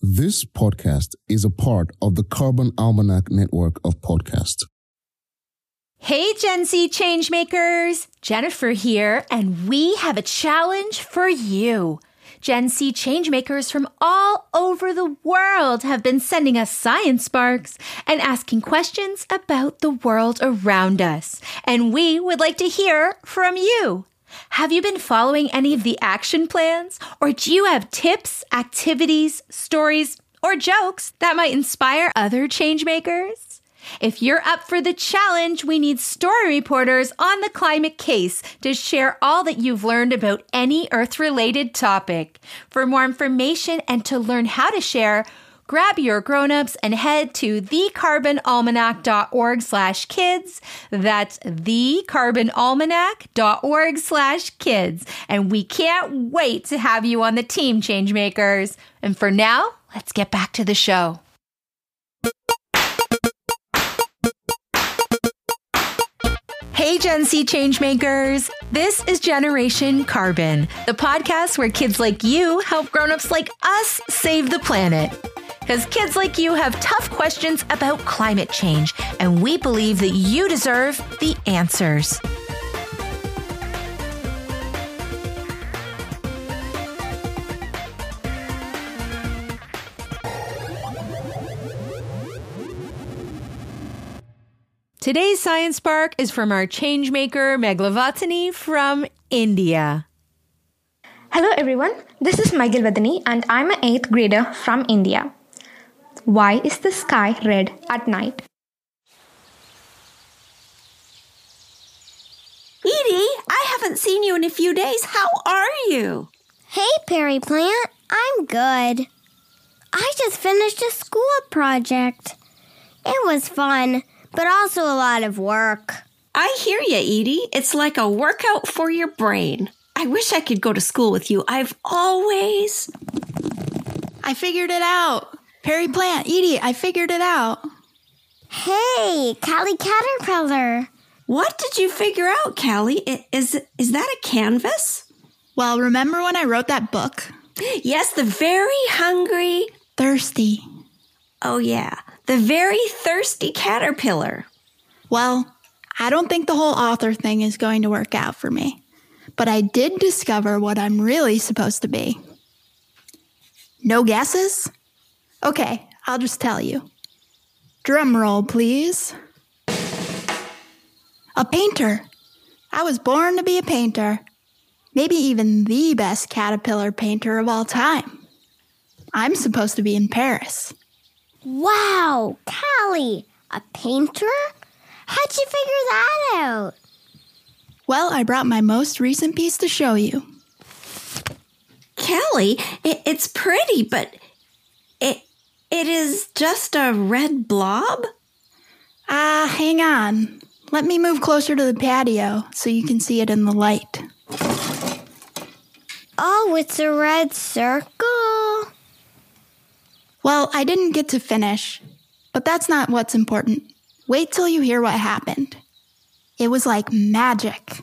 This podcast is a part of the Carbon Almanac network of podcasts. Hey, Gen C changemakers! Jennifer here, and we have a challenge for you. Gen C changemakers from all over the world have been sending us science sparks and asking questions about the world around us. And we would like to hear from you. Have you been following any of the action plans? Or do you have tips, activities, stories, or jokes that might inspire other changemakers? If you're up for the challenge, we need story reporters on the climate case to share all that you've learned about any Earth related topic. For more information and to learn how to share, grab your grown-ups and head to thecarbonalmanac.org slash kids. That's thecarbonalmanac.org slash kids. And we can't wait to have you on the team, Changemakers. And for now, let's get back to the show. Hey, Gen C changemakers. This is Generation Carbon, the podcast where kids like you help grown-ups like us save the planet. Because kids like you have tough questions about climate change, and we believe that you deserve the answers. Today's Science Spark is from our changemaker Magilvathani from India. Hello everyone, this is Magilvathani and I'm an 8th grader from India. Why is the sky red at night? Edie, I haven't seen you in a few days. How are you? Hey, Peri Plant. I'm good. I just finished a school project. It was fun, but also a lot of work. I hear you, Edie. It's like a workout for your brain. I wish I could go to school with you. I've always. I figured it out. Peri Plant, Edie, I figured it out. Hey, Callie Caterpillar. What did you figure out, Callie? Is is that a canvas? Well, remember when I wrote that book? Yes, the very hungry. Thirsty. Oh yeah, the very thirsty caterpillar. Well, I don't think the whole author thing is going to work out for me. But I did discover what I'm really supposed to be. No guesses? Okay, I'll just tell you. Drum roll, please. A painter. I was born to be a painter. Maybe even the best caterpillar painter of all time. I'm supposed to be in Paris. Wow, Callie, a painter? How'd you figure that out? Well, I brought my most recent piece to show you. Callie, it, it's pretty, but it it is just a red blob. Ah, hang on. Let me move closer to the patio so you can see it in the light. Oh, it's a red circle. Well, I didn't get to finish, but that's not what's important. Wait till you hear what happened. It was like magic.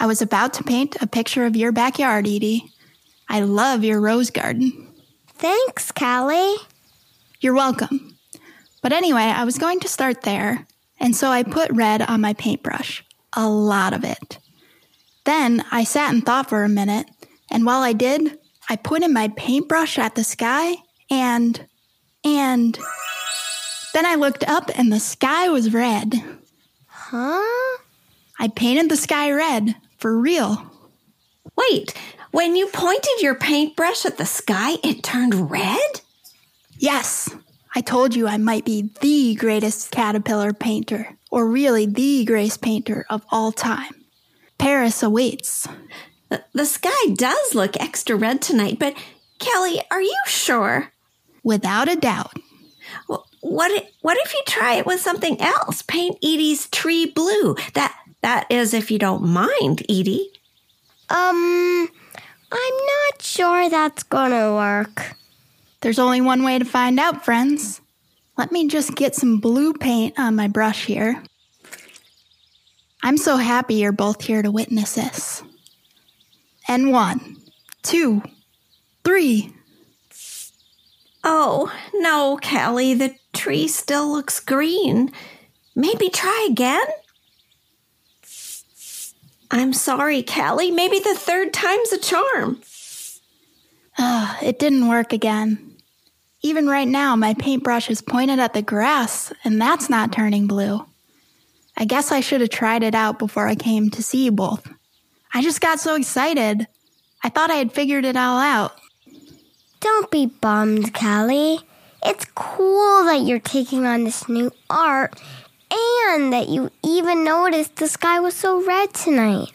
I was about to paint a picture of your backyard, Edie. I love your rose garden. Thanks, Callie. You're welcome. But anyway, I was going to start there, and so I put red on my paintbrush. A lot of it. Then I sat and thought for a minute, and while I did, I put in my paintbrush at the sky, and. and. Then I looked up and the sky was red. Huh? I painted the sky red, for real. Wait, when you pointed your paintbrush at the sky, it turned red? Yes, I told you I might be the greatest caterpillar painter, or really the greatest painter of all time. Paris awaits. The, the sky does look extra red tonight, but Kelly, are you sure? Without a doubt. Wh- What if, what if you try it with something else? Paint Edie's tree blue. That that is if you don't mind, Edie. Um, I'm not sure that's gonna work. There's only one way to find out, friends. Let me just get some blue paint on my brush here. I'm so happy you're both here to witness this. And one, two, three. Oh, no, Callie, the tree still looks green. Maybe try again? I'm sorry, Callie. Maybe the third time's a charm. Ugh, it didn't work again. Even right now, my paintbrush is pointed at the grass, and that's not turning blue. I guess I should have tried it out before I came to see you both. I just got so excited. I thought I had figured it all out. Don't be bummed, Callie. It's cool that you're taking on this new art and that you even noticed the sky was so red tonight.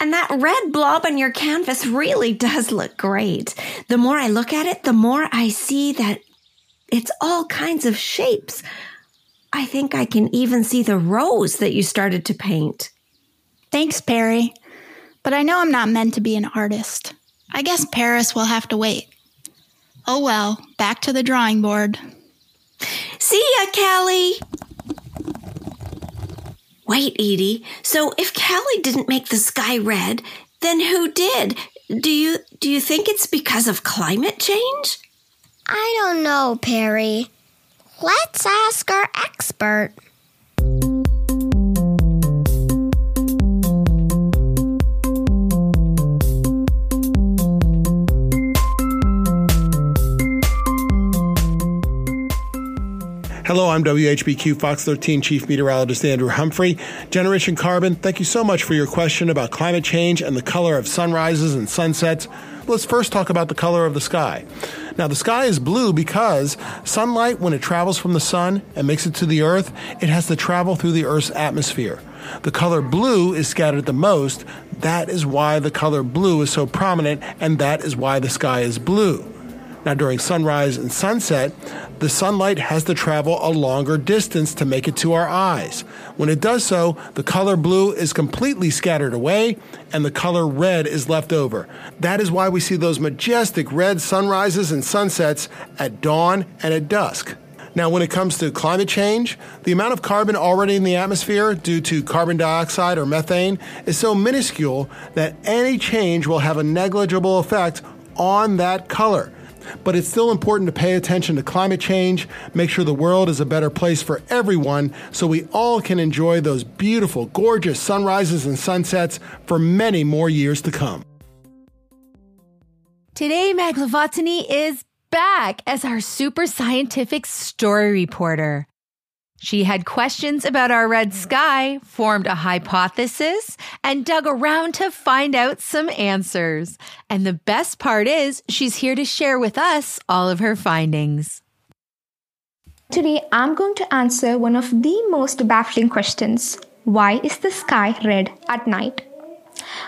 And that red blob on your canvas really does look great. The more I look at it, the more I see that it's all kinds of shapes. I think I can even see the rose that you started to paint. Thanks, Peri. But I know I'm not meant to be an artist. I guess Paris will have to wait. Oh well, back to the drawing board. See ya, Callie! Wait, Edie. So if Callie didn't make the sky red, then who did? Do you do you think it's because of climate change? I don't know, Peri. Let's ask our expert. Hello, I'm WHBQ Fox 13 Chief Meteorologist Andrew Humphrey. Generation Carbon, thank you so much for your question about climate change and the color of sunrises and sunsets. Let's first talk about the color of the sky. Now, the sky is blue because sunlight, when it travels from the sun and makes it to the earth, it has to travel through the earth's atmosphere. The color blue is scattered the most. That is why the color blue is so prominent, and that is why the sky is blue. Now, during sunrise and sunset, the sunlight has to travel a longer distance to make it to our eyes. When it does so, the color blue is completely scattered away and the color red is left over. That is why we see those majestic red sunrises and sunsets at dawn and at dusk. Now, when it comes to climate change, the amount of carbon already in the atmosphere due to carbon dioxide or methane is so minuscule that any change will have a negligible effect on that color. But it's still important to pay attention to climate change, make sure the world is a better place for everyone so we all can enjoy those beautiful, gorgeous sunrises and sunsets for many more years to come. Today, Lavottany is back as our super scientific story reporter. She had questions about our red sky, formed a hypothesis, and dug around to find out some answers. And the best part is, she's here to share with us all of her findings. Today, I'm going to answer one of the most baffling questions Why is the sky red at night?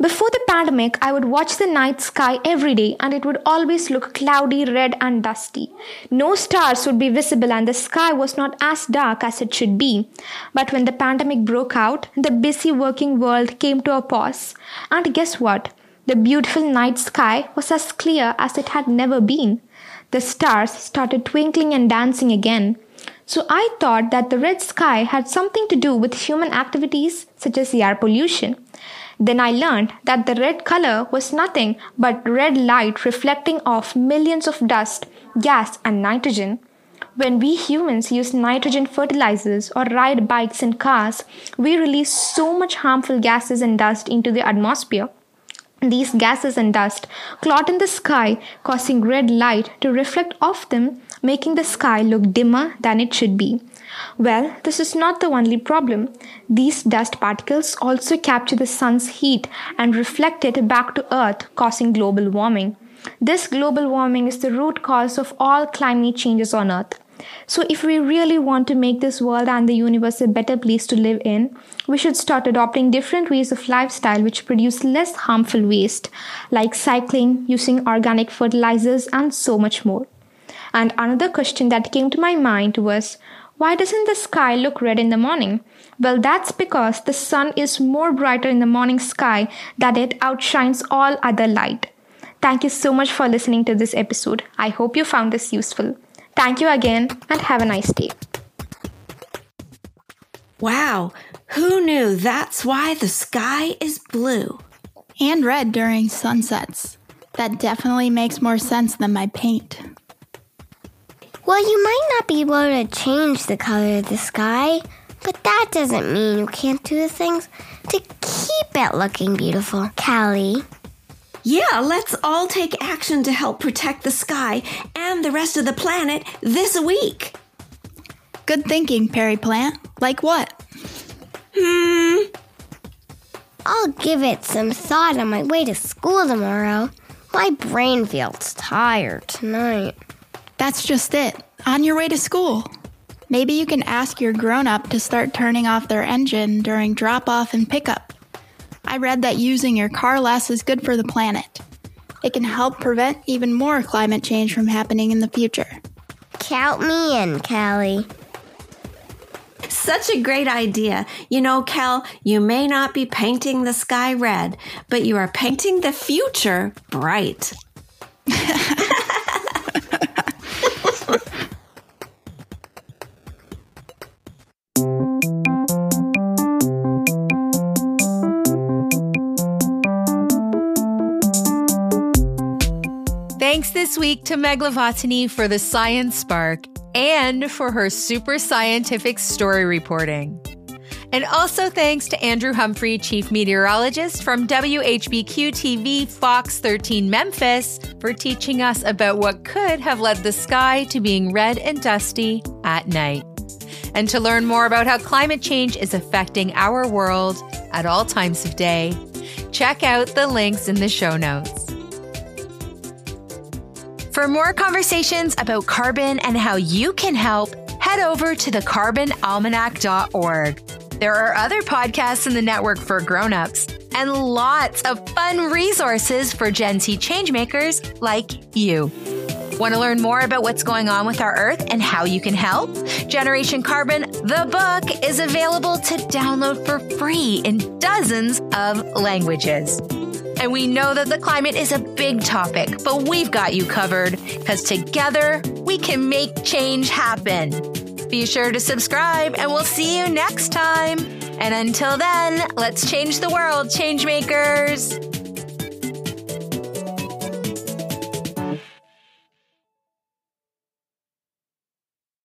Before the pandemic, I would watch the night sky every day and it would always look cloudy, red, and dusty. No stars would be visible and the sky was not as dark as it should be. But when the pandemic broke out, the busy working world came to a pause. And guess what? The beautiful night sky was as clear as it had never been. The stars started twinkling and dancing again. So I thought that the red sky had something to do with human activities such as air pollution. Then I learned that the red color was nothing but red light reflecting off millions of dust, gas, and nitrogen. When we humans use nitrogen fertilizers or ride bikes and cars, we release so much harmful gases and dust into the atmosphere. These gases and dust clot in the sky, causing red light to reflect off them, making the sky look dimmer than it should be. Well, this is not the only problem. These dust particles also capture the sun's heat and reflect it back to Earth, causing global warming. This global warming is the root cause of all climate changes on Earth. So, if we really want to make this world and the universe a better place to live in, we should start adopting different ways of lifestyle which produce less harmful waste, like cycling, using organic fertilizers, and so much more. And another question that came to my mind was why doesn't the sky look red in the morning? Well, that's because the sun is more brighter in the morning sky that it outshines all other light. Thank you so much for listening to this episode. I hope you found this useful. Thank you again and have a nice day. Wow, who knew that's why the sky is blue? And red during sunsets. That definitely makes more sense than my paint. Well, you might not be able to change the color of the sky, but that doesn't mean you can't do the things to keep it looking beautiful, Callie. Yeah, let's all take action to help protect the sky and the rest of the planet this week. Good thinking, Peri Plant. Like what? Hmm. I'll give it some thought on my way to school tomorrow. My brain feels tired tonight. That's just it. On your way to school. Maybe you can ask your grown up to start turning off their engine during drop off and pickup. I read that using your car less is good for the planet. It can help prevent even more climate change from happening in the future. Count me in, Callie. Such a great idea. You know, Cal, you may not be painting the sky red, but you are painting the future bright. Week to Magilvathani for the Science Spark and for her super scientific story reporting. And also thanks to Andrew Humphrey, Chief Meteorologist from WHBQ TV Fox 13 Memphis, for teaching us about what could have led the sky to being red and dusty at night. And to learn more about how climate change is affecting our world at all times of day, check out the links in the show notes. For more conversations about carbon and how you can help, head over to thecarbonalmanac.org. There are other podcasts in the network for grown-ups and lots of fun resources for Gen C changemakers like you. Want to learn more about what's going on with our Earth and how you can help? Generation Carbon, the book, is available to download for free in dozens of languages. And we know that the climate is a big topic, but we've got you covered because together we can make change happen. Be sure to subscribe and we'll see you next time. And until then, let's change the world, change makers.